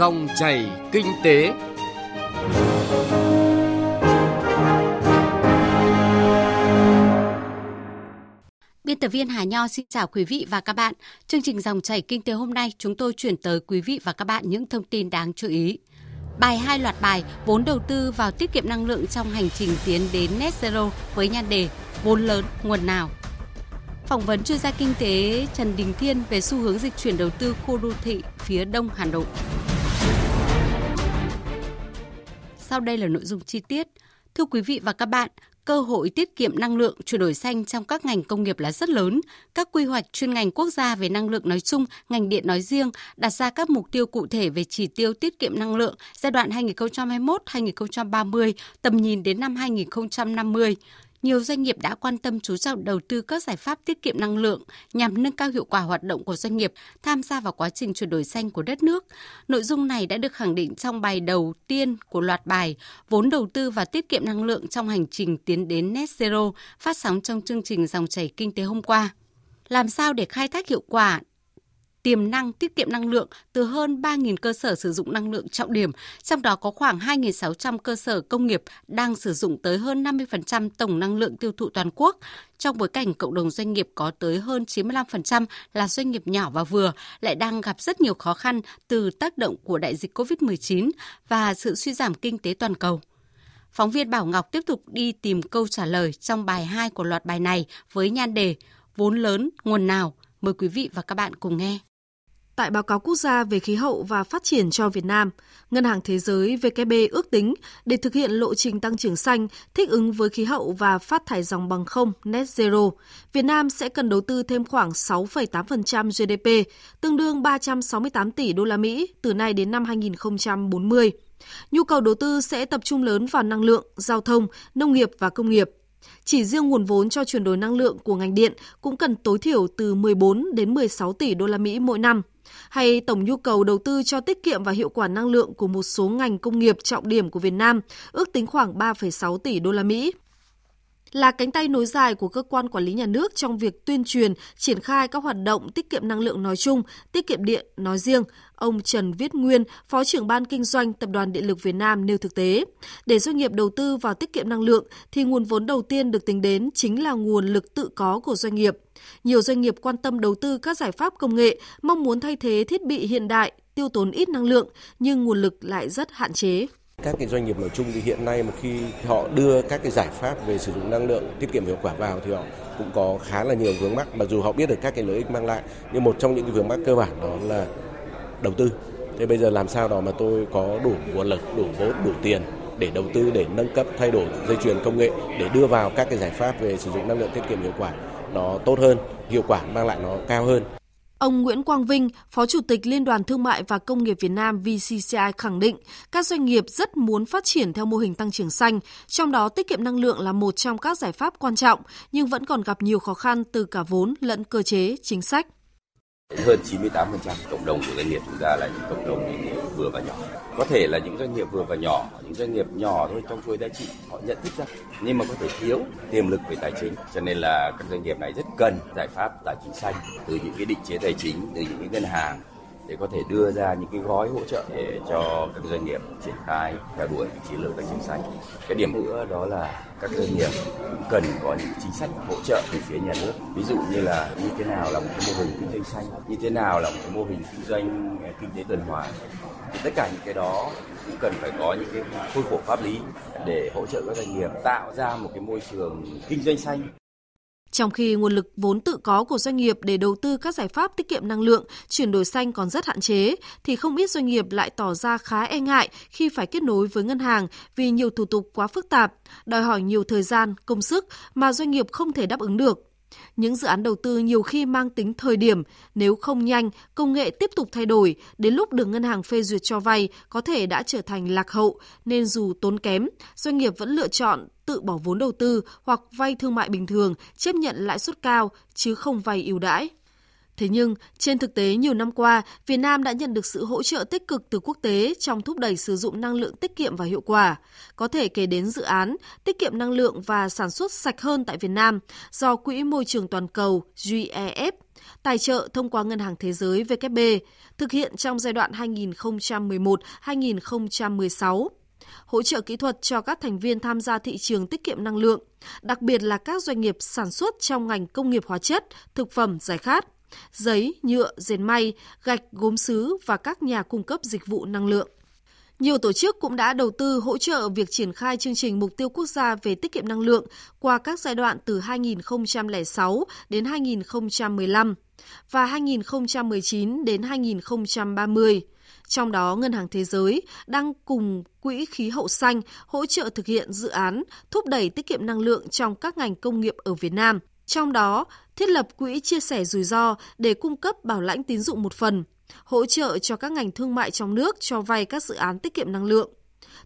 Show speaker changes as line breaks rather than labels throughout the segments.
Dòng chảy kinh tế.
Biên tập viên Hà Nho xin chào quý vị và các bạn. Chương trình Dòng chảy kinh tế hôm nay, chúng tôi chuyển tới quý vị và các bạn những thông tin đáng chú ý. Bài hai loạt bài, vốn đầu tư vào tiết kiệm năng lượng trong hành trình tiến đến net zero với nhan đề vốn lớn, nguồn nào. Phỏng vấn chuyên gia kinh tế Trần Đình Thiên về xu hướng dịch chuyển đầu tư khu đô thị phía đông Hà Nội. Sau đây là nội dung chi tiết. Thưa quý vị và các bạn, cơ hội tiết kiệm năng lượng, chuyển đổi xanh trong các ngành công nghiệp là rất lớn. Các quy hoạch chuyên ngành quốc gia về năng lượng nói chung, ngành điện nói riêng đặt ra các mục tiêu cụ thể về chỉ tiêu tiết kiệm năng lượng giai đoạn 2021-2030, tầm nhìn đến năm 2050 nhiều doanh nghiệp đã quan tâm chú trọng đầu tư các giải pháp tiết kiệm năng lượng nhằm nâng cao hiệu quả hoạt động của doanh nghiệp, tham gia vào quá trình chuyển đổi xanh của đất nước. Nội dung này đã được khẳng định trong bài đầu tiên của loạt bài Vốn đầu tư và tiết kiệm năng lượng trong hành trình tiến đến net zero phát sóng trong chương trình Dòng chảy kinh tế hôm qua. Làm sao để khai thác hiệu quả tiềm năng tiết kiệm năng lượng từ hơn 3.000 cơ sở sử dụng năng lượng trọng điểm, trong đó có khoảng 2.600 cơ sở công nghiệp đang sử dụng tới hơn 50% tổng năng lượng tiêu thụ toàn quốc. Trong bối cảnh cộng đồng doanh nghiệp có tới hơn 95% là doanh nghiệp nhỏ và vừa, lại đang gặp rất nhiều khó khăn từ tác động của đại dịch COVID-19 và sự suy giảm kinh tế toàn cầu. Phóng viên Bảo Ngọc tiếp tục đi tìm câu trả lời trong bài 2 của loạt bài này với nhan đề Vốn lớn, nguồn nào? Mời quý vị và các bạn cùng nghe.
Tại báo cáo quốc gia về khí hậu và phát triển cho Việt Nam, Ngân hàng Thế giới WB ước tính để thực hiện lộ trình tăng trưởng xanh thích ứng với khí hậu và phát thải dòng bằng không net zero, Việt Nam sẽ cần đầu tư thêm khoảng 6,8% GDP, tương đương 368 tỷ đô la Mỹ từ nay đến năm 2040. Nhu cầu đầu tư sẽ tập trung lớn vào năng lượng, giao thông, nông nghiệp và công nghiệp. Chỉ riêng nguồn vốn cho chuyển đổi năng lượng của ngành điện cũng cần tối thiểu từ 14 đến 16 tỷ đô la Mỹ mỗi năm hay tổng nhu cầu đầu tư cho tiết kiệm và hiệu quả năng lượng của một số ngành công nghiệp trọng điểm của Việt Nam ước tính khoảng 3,6 tỷ đô la Mỹ là cánh tay nối dài của cơ quan quản lý nhà nước trong việc tuyên truyền, triển khai các hoạt động tiết kiệm năng lượng nói chung, tiết kiệm điện nói riêng. Ông Trần Viết Nguyên, Phó trưởng ban kinh doanh Tập đoàn Điện lực Việt Nam nêu thực tế. Để doanh nghiệp đầu tư vào tiết kiệm năng lượng thì nguồn vốn đầu tiên được tính đến chính là nguồn lực tự có của doanh nghiệp. Nhiều doanh nghiệp quan tâm đầu tư các giải pháp công nghệ, mong muốn thay thế thiết bị hiện đại, tiêu tốn ít năng lượng nhưng nguồn lực lại rất hạn chế.
Các cái doanh nghiệp nói chung thì hiện nay mà khi họ đưa các cái giải pháp về sử dụng năng lượng tiết kiệm hiệu quả vào thì họ cũng có khá là nhiều vướng mắc mặc dù họ biết được các cái lợi ích mang lại nhưng một trong những cái vướng mắc cơ bản đó là đầu tư. Thế bây giờ làm sao đó mà tôi có đủ nguồn lực, đủ vốn, đủ tiền để đầu tư để nâng cấp thay đổi dây chuyền công nghệ để đưa vào các cái giải pháp về sử dụng năng lượng tiết kiệm hiệu quả nó tốt hơn, hiệu quả mang lại nó cao hơn.
Ông Nguyễn Quang Vinh, Phó Chủ tịch Liên đoàn Thương mại và Công nghiệp Việt Nam VCCI khẳng định các doanh nghiệp rất muốn phát triển theo mô hình tăng trưởng xanh, trong đó tiết kiệm năng lượng là một trong các giải pháp quan trọng, nhưng vẫn còn gặp nhiều khó khăn từ cả vốn lẫn cơ chế, chính sách.
Hơn 98% cộng đồng của doanh nghiệp chúng ta là những cộng đồng doanh nghiệp vừa và nhỏ. Có thể là những doanh nghiệp vừa và nhỏ, những doanh nghiệp nhỏ thôi trong chuỗi giá trị họ nhận thức ra nhưng mà có thể thiếu tiềm lực về tài chính cho nên là các doanh nghiệp này rất cần giải pháp tài chính xanh từ những cái định chế tài chính từ những cái ngân hàng để có thể đưa ra những cái gói hỗ trợ để cho các doanh nghiệp triển khai theo đuổi chiến lược tài chính xanh. Cái điểm nữa đó là các doanh nghiệp cũng cần có những chính sách hỗ trợ từ phía nhà nước. Ví dụ như là như thế nào là một cái mô hình kinh doanh xanh, như thế nào là một cái mô hình kinh doanh ờ, kinh tế tuần hoàn. Thì tất cả những cái đó cũng cần phải có những cái khuôn khổ pháp lý để hỗ trợ các doanh nghiệp tạo ra một cái môi trường kinh doanh xanh
trong khi nguồn lực vốn tự có của doanh nghiệp để đầu tư các giải pháp tiết kiệm năng lượng, chuyển đổi xanh còn rất hạn chế, thì không ít doanh nghiệp lại tỏ ra khá e ngại khi phải kết nối với ngân hàng vì nhiều thủ tục quá phức tạp, đòi hỏi nhiều thời gian, công sức mà doanh nghiệp không thể đáp ứng được. Những dự án đầu tư nhiều khi mang tính thời điểm, nếu không nhanh, công nghệ tiếp tục thay đổi, đến lúc được ngân hàng phê duyệt cho vay có thể đã trở thành lạc hậu, nên dù tốn kém, doanh nghiệp vẫn lựa chọn tự bỏ vốn đầu tư hoặc vay thương mại bình thường, chấp nhận lãi suất cao chứ không vay ưu đãi. Thế nhưng, trên thực tế nhiều năm qua, Việt Nam đã nhận được sự hỗ trợ tích cực từ quốc tế trong thúc đẩy sử dụng năng lượng tiết kiệm và hiệu quả. Có thể kể đến dự án tiết kiệm năng lượng và sản xuất sạch hơn tại Việt Nam do Quỹ Môi trường Toàn cầu GEF tài trợ thông qua Ngân hàng Thế giới WB, thực hiện trong giai đoạn 2011-2016 hỗ trợ kỹ thuật cho các thành viên tham gia thị trường tiết kiệm năng lượng, đặc biệt là các doanh nghiệp sản xuất trong ngành công nghiệp hóa chất, thực phẩm giải khát, giấy, nhựa, dệt may, gạch, gốm sứ và các nhà cung cấp dịch vụ năng lượng. Nhiều tổ chức cũng đã đầu tư hỗ trợ việc triển khai chương trình mục tiêu quốc gia về tiết kiệm năng lượng qua các giai đoạn từ 2006 đến 2015 và 2019 đến 2030. Trong đó, Ngân hàng Thế giới đang cùng Quỹ khí hậu xanh hỗ trợ thực hiện dự án thúc đẩy tiết kiệm năng lượng trong các ngành công nghiệp ở Việt Nam. Trong đó, thiết lập quỹ chia sẻ rủi ro để cung cấp bảo lãnh tín dụng một phần, hỗ trợ cho các ngành thương mại trong nước cho vay các dự án tiết kiệm năng lượng.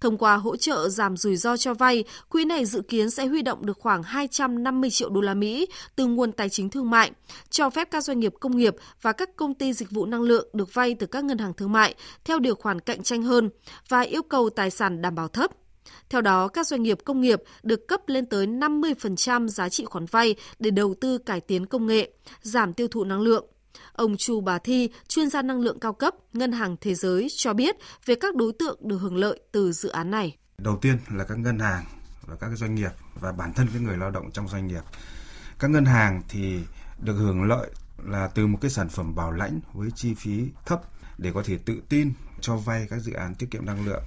Thông qua hỗ trợ giảm rủi ro cho vay, quỹ này dự kiến sẽ huy động được khoảng 250 triệu đô la Mỹ từ nguồn tài chính thương mại, cho phép các doanh nghiệp công nghiệp và các công ty dịch vụ năng lượng được vay từ các ngân hàng thương mại theo điều khoản cạnh tranh hơn và yêu cầu tài sản đảm bảo thấp. Theo đó, các doanh nghiệp công nghiệp được cấp lên tới 50% giá trị khoản vay để đầu tư cải tiến công nghệ, giảm tiêu thụ năng lượng. Ông Chu Bà Thi, chuyên gia năng lượng cao cấp Ngân hàng Thế giới cho biết về các đối tượng được hưởng lợi từ dự án này.
Đầu tiên là các ngân hàng và các doanh nghiệp và bản thân cái người lao động trong doanh nghiệp. Các ngân hàng thì được hưởng lợi là từ một cái sản phẩm bảo lãnh với chi phí thấp để có thể tự tin cho vay các dự án tiết kiệm năng lượng,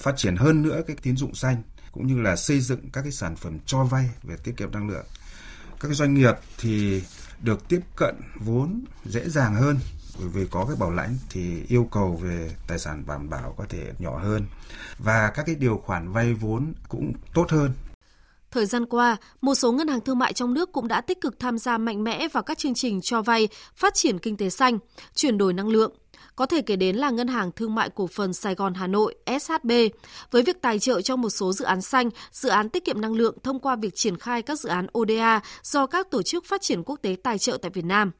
phát triển hơn nữa cái tín dụng xanh cũng như là xây dựng các cái sản phẩm cho vay về tiết kiệm năng lượng. Các doanh nghiệp thì được tiếp cận vốn dễ dàng hơn bởi vì có cái bảo lãnh thì yêu cầu về tài sản đảm bảo có thể nhỏ hơn và các cái điều khoản vay vốn cũng tốt hơn.
Thời gian qua, một số ngân hàng thương mại trong nước cũng đã tích cực tham gia mạnh mẽ vào các chương trình cho vay, phát triển kinh tế xanh, chuyển đổi năng lượng, có thể kể đến là Ngân hàng Thương mại Cổ phần Sài Gòn Hà Nội SHB với việc tài trợ cho một số dự án xanh, dự án tiết kiệm năng lượng thông qua việc triển khai các dự án ODA do các tổ chức phát triển quốc tế tài trợ tại Việt Nam.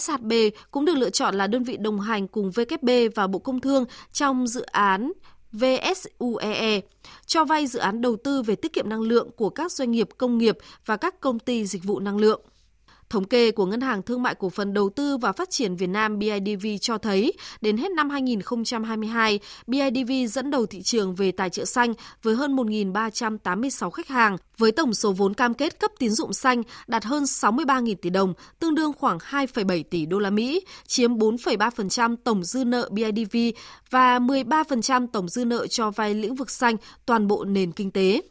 SHB cũng được lựa chọn là đơn vị đồng hành cùng WB và Bộ Công Thương trong dự án VSUEE, cho vay dự án đầu tư về tiết kiệm năng lượng của các doanh nghiệp công nghiệp và các công ty dịch vụ năng lượng. Thống kê của Ngân hàng Thương mại Cổ phần Đầu tư và Phát triển Việt Nam BIDV cho thấy, đến hết năm 2022, BIDV dẫn đầu thị trường về tài trợ xanh với hơn 1.386 khách hàng, với tổng số vốn cam kết cấp tín dụng xanh đạt hơn 63.000 tỷ đồng, tương đương khoảng 2,7 tỷ đô la Mỹ, chiếm 4,3% tổng dư nợ BIDV và 13% tổng dư nợ cho vay lĩnh vực xanh toàn bộ nền kinh tế.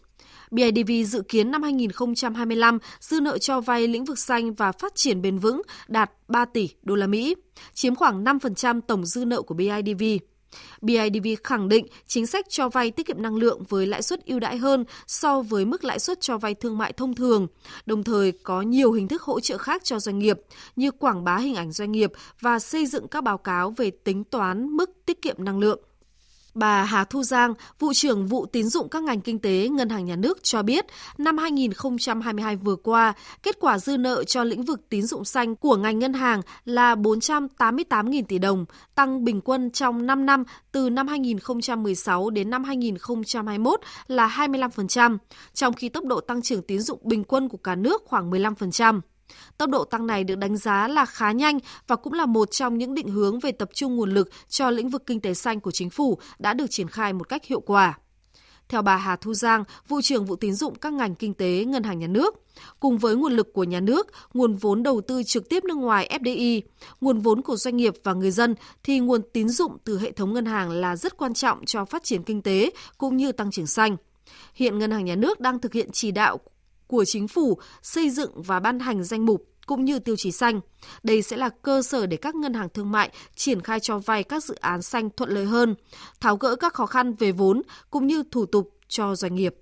BIDV dự kiến năm 2025 dư nợ cho vay lĩnh vực xanh và phát triển bền vững đạt 3 tỷ đô la Mỹ, chiếm khoảng 5% tổng dư nợ của BIDV. BIDV khẳng định chính sách cho vay tiết kiệm năng lượng với lãi suất ưu đãi hơn so với mức lãi suất cho vay thương mại thông thường, đồng thời có nhiều hình thức hỗ trợ khác cho doanh nghiệp như quảng bá hình ảnh doanh nghiệp và xây dựng các báo cáo về tính toán mức tiết kiệm năng lượng. Bà Hà Thu Giang, vụ trưởng vụ tín dụng các ngành kinh tế Ngân hàng Nhà nước cho biết, năm 2022 vừa qua, kết quả dư nợ cho lĩnh vực tín dụng xanh của ngành ngân hàng là 488.000 tỷ đồng, tăng bình quân trong 5 năm từ năm 2016 đến năm 2021 là 25%, trong khi tốc độ tăng trưởng tín dụng bình quân của cả nước khoảng 15%. Tốc độ tăng này được đánh giá là khá nhanh và cũng là một trong những định hướng về tập trung nguồn lực cho lĩnh vực kinh tế xanh của chính phủ đã được triển khai một cách hiệu quả. Theo bà Hà Thu Giang, vụ trưởng vụ tín dụng các ngành kinh tế ngân hàng nhà nước, cùng với nguồn lực của nhà nước, nguồn vốn đầu tư trực tiếp nước ngoài FDI, nguồn vốn của doanh nghiệp và người dân thì nguồn tín dụng từ hệ thống ngân hàng là rất quan trọng cho phát triển kinh tế cũng như tăng trưởng xanh. Hiện ngân hàng nhà nước đang thực hiện chỉ đạo của chính phủ xây dựng và ban hành danh mục cũng như tiêu chí xanh. Đây sẽ là cơ sở để các ngân hàng thương mại triển khai cho vay các dự án xanh thuận lợi hơn, tháo gỡ các khó khăn về vốn cũng như thủ tục cho doanh nghiệp.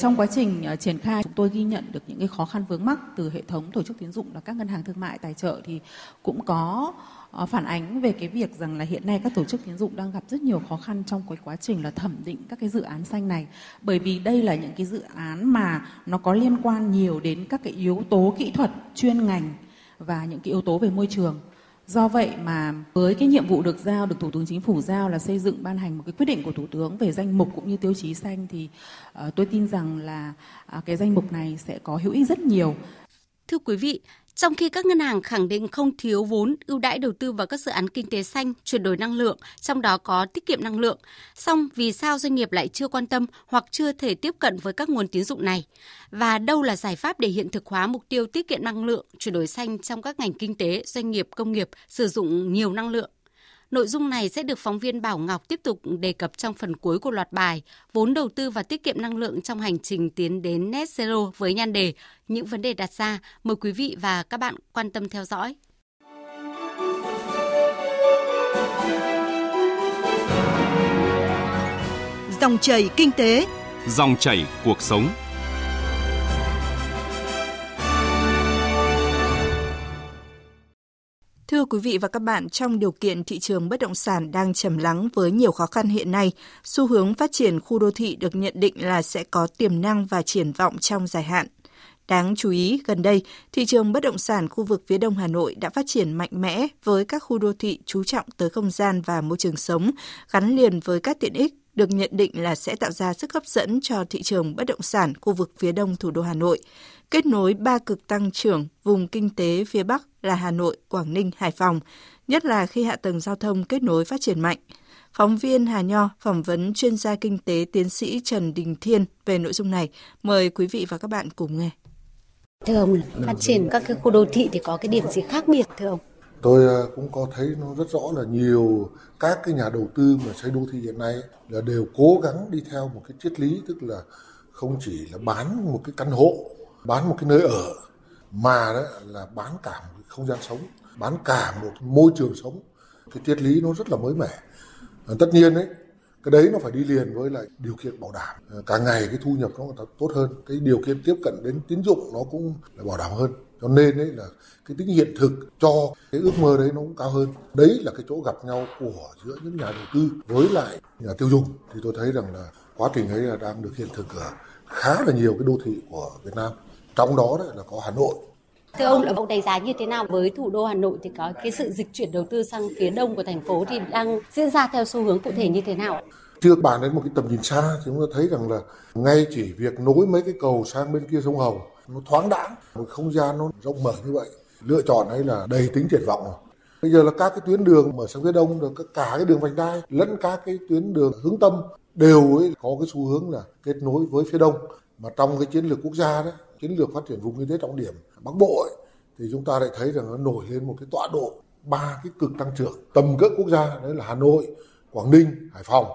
Trong quá trình ờ, triển khai, chúng tôi ghi nhận được những cái khó khăn vướng mắc từ hệ thống tổ chức tín dụng là các ngân hàng thương mại tài trợ thì cũng có ờ, phản ánh về cái việc rằng là hiện nay các tổ chức tín dụng đang gặp rất nhiều khó khăn trong cái quá trình là thẩm định các cái dự án xanh này. Bởi vì đây là những cái dự án mà nó có liên quan nhiều đến các cái yếu tố kỹ thuật chuyên ngành và những cái yếu tố về môi trường. Do vậy mà với cái nhiệm vụ được giao, được Thủ tướng Chính phủ giao là xây dựng ban hành một cái quyết định của Thủ tướng về danh mục cũng như tiêu chí xanh thì uh, tôi tin rằng là uh, cái danh mục này sẽ có hữu ích rất nhiều.
Thưa quý vị, trong khi các ngân hàng khẳng định không thiếu vốn ưu đãi đầu tư vào các dự án kinh tế xanh, chuyển đổi năng lượng, trong đó có tiết kiệm năng lượng, song vì sao doanh nghiệp lại chưa quan tâm hoặc chưa thể tiếp cận với các nguồn tín dụng này? Và đâu là giải pháp để hiện thực hóa mục tiêu tiết kiệm năng lượng, chuyển đổi xanh trong các ngành kinh tế, doanh nghiệp, công nghiệp sử dụng nhiều năng lượng? Nội dung này sẽ được phóng viên Bảo Ngọc tiếp tục đề cập trong phần cuối của loạt bài Vốn đầu tư và tiết kiệm năng lượng trong hành trình tiến đến net zero với nhan đề Những vấn đề đặt ra. Mời quý vị và các bạn quan tâm theo dõi.
Dòng chảy kinh tế,
dòng chảy cuộc sống.
Thưa quý vị và các bạn, trong điều kiện thị trường bất động sản đang trầm lắng với nhiều khó khăn hiện nay, xu hướng phát triển khu đô thị được nhận định là sẽ có tiềm năng và triển vọng trong dài hạn. Đáng chú ý, gần đây, thị trường bất động sản khu vực phía đông Hà Nội đã phát triển mạnh mẽ với các khu đô thị chú trọng tới không gian và môi trường sống, gắn liền với các tiện ích được nhận định là sẽ tạo ra sức hấp dẫn cho thị trường bất động sản khu vực phía đông thủ đô Hà Nội, kết nối ba cực tăng trưởng vùng kinh tế phía Bắc là Hà Nội, Quảng Ninh, Hải Phòng, nhất là khi hạ tầng giao thông kết nối phát triển mạnh. Phóng viên Hà Nho phỏng vấn chuyên gia kinh tế tiến sĩ Trần Đình Thiên về nội dung này. Mời quý vị và các bạn cùng nghe.
Thưa ông, phát triển các cái khu đô thị thì có cái điểm gì khác biệt thưa ông?
Tôi à, cũng có thấy nó rất rõ là nhiều các cái nhà đầu tư mà xây đô thị hiện nay là đều cố gắng đi theo một cái triết lý tức là không chỉ là bán một cái căn hộ, bán một cái nơi ở mà đó là bán cả một cái không gian sống, bán cả một môi trường sống. Cái triết lý nó rất là mới mẻ. À, tất nhiên đấy, cái đấy nó phải đi liền với lại điều kiện bảo đảm. Ờ, à, càng ngày cái thu nhập nó tốt hơn, cái điều kiện tiếp cận đến tín dụng nó cũng là bảo đảm hơn. Cho nên đấy là cái tính hiện thực cho cái ước mơ đấy nó cũng cao hơn. Đấy là cái chỗ gặp nhau của giữa những nhà đầu tư với lại nhà tiêu dùng. Thì tôi thấy rằng là quá trình ấy là đang được hiện thực ở khá là nhiều cái đô thị của Việt Nam. Trong đó đấy là có Hà Nội,
Thưa ông là ông đánh giá như thế nào với thủ đô Hà Nội thì có cái sự dịch chuyển đầu tư sang phía đông của thành phố thì đang diễn ra theo xu hướng cụ thể như thế nào?
Chưa bàn đến một cái tầm nhìn xa thì chúng ta thấy rằng là ngay chỉ việc nối mấy cái cầu sang bên kia sông Hồng nó thoáng đãng, một không gian nó rộng mở như vậy, lựa chọn ấy là đầy tính triển vọng rồi. Bây giờ là các cái tuyến đường mở sang phía đông được cả cái đường vành đai lẫn các cái tuyến đường hướng tâm đều ấy có cái xu hướng là kết nối với phía đông mà trong cái chiến lược quốc gia đấy chiến lược phát triển vùng kinh tế trọng điểm Bắc Bộ ấy, thì chúng ta lại thấy rằng nó nổi lên một cái tọa độ ba cái cực tăng trưởng. Tầm cỡ quốc gia đấy là Hà Nội, Quảng Ninh, Hải Phòng.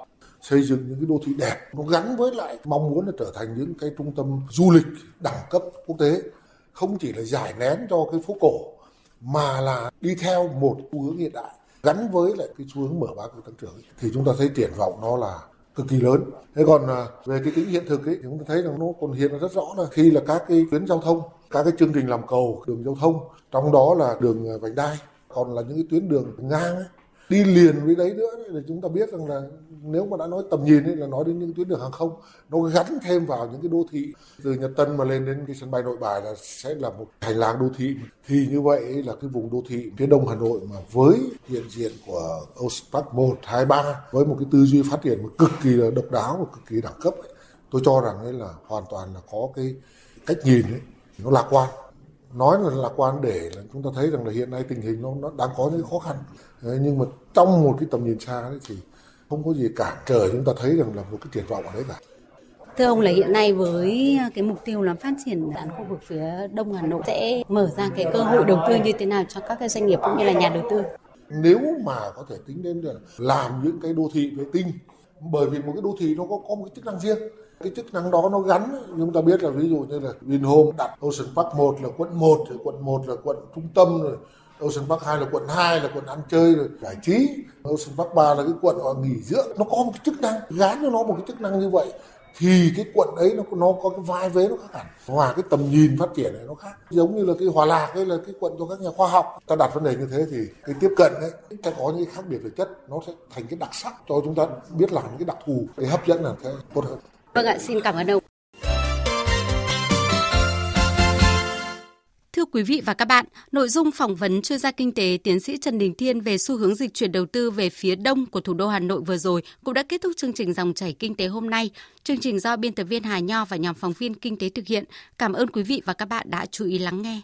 Xây dựng những cái đô thị đẹp nó gắn với lại mong muốn là trở thành những cái trung tâm du lịch đẳng cấp quốc tế. Không chỉ là giải nén cho cái phố cổ mà là đi theo một xu hướng hiện đại gắn với lại cái xu hướng mở ba cực tăng trưởng thì chúng ta thấy triển vọng nó là cực kỳ lớn. Thế còn à, về cái tính hiện thực ấy thì chúng ta thấy rằng nó còn hiện rất rõ là khi là các cái tuyến giao thông, các cái chương trình làm cầu đường giao thông, trong đó là đường à, vành đai, còn là những cái tuyến đường ngang ấy, đi liền với đấy nữa thì chúng ta biết rằng là nếu mà đã nói tầm nhìn ấy là nói đến những tuyến đường hàng không nó gắn thêm vào những cái đô thị. Từ Nhật Tân mà lên đến cái sân bay Nội Bài là sẽ là một hành lang đô thị. Thì như vậy là cái vùng đô thị phía đông Hà Nội mà với hiện diện của Ocean Park 1, 2, 3 với một cái tư duy phát triển cực kỳ là độc đáo và cực kỳ đẳng cấp ấy, tôi cho rằng ấy là hoàn toàn là có cái cách nhìn ấy nó lạc quan. Nói là lạc quan để là chúng ta thấy rằng là hiện nay tình hình nó, nó đang có những khó khăn. Đấy, nhưng mà trong một cái tầm nhìn xa ấy thì không có gì cản trở chúng ta thấy rằng là một cái triển vọng ở đấy cả
Thưa ông là hiện nay với cái mục tiêu là phát triển tại khu vực phía Đông Hà Nội sẽ mở ra cái cơ hội đầu tư như thế nào cho các cái doanh nghiệp cũng như là nhà đầu tư?
Nếu mà có thể tính đến là làm những cái đô thị vệ tinh bởi vì một cái đô thị nó có có một cái chức năng riêng cái chức năng đó nó gắn chúng ta biết là ví dụ như là Vinhome đặt Ocean Park 1 là quận 1 rồi quận 1 là quận trung tâm rồi Ocean Park 2 là quận 2 là quận ăn chơi rồi giải trí. Ocean Park 3 là cái quận nghỉ dưỡng. Nó có một cái chức năng gắn cho nó một cái chức năng như vậy thì cái quận ấy nó nó có cái vai vế nó khác hẳn. Hòa cái tầm nhìn phát triển này nó khác. Giống như là cái hòa lạc hay là cái quận cho các nhà khoa học. Ta đặt vấn đề như thế thì cái tiếp cận ấy ta có những cái khác biệt về chất nó sẽ thành cái đặc sắc cho chúng ta biết làm những cái đặc thù. Cái hấp dẫn là cái tốt hơn.
Vâng ạ, xin cảm ơn ông. Quý vị và các bạn, nội dung phỏng vấn chuyên gia kinh tế tiến sĩ Trần Đình Thiên về xu hướng dịch chuyển đầu tư về phía đông của thủ đô Hà Nội vừa rồi cũng đã kết thúc chương trình dòng chảy kinh tế hôm nay. Chương trình do biên tập viên Hà Nho và nhóm phóng viên kinh tế thực hiện. Cảm ơn quý vị và các bạn đã chú ý lắng nghe.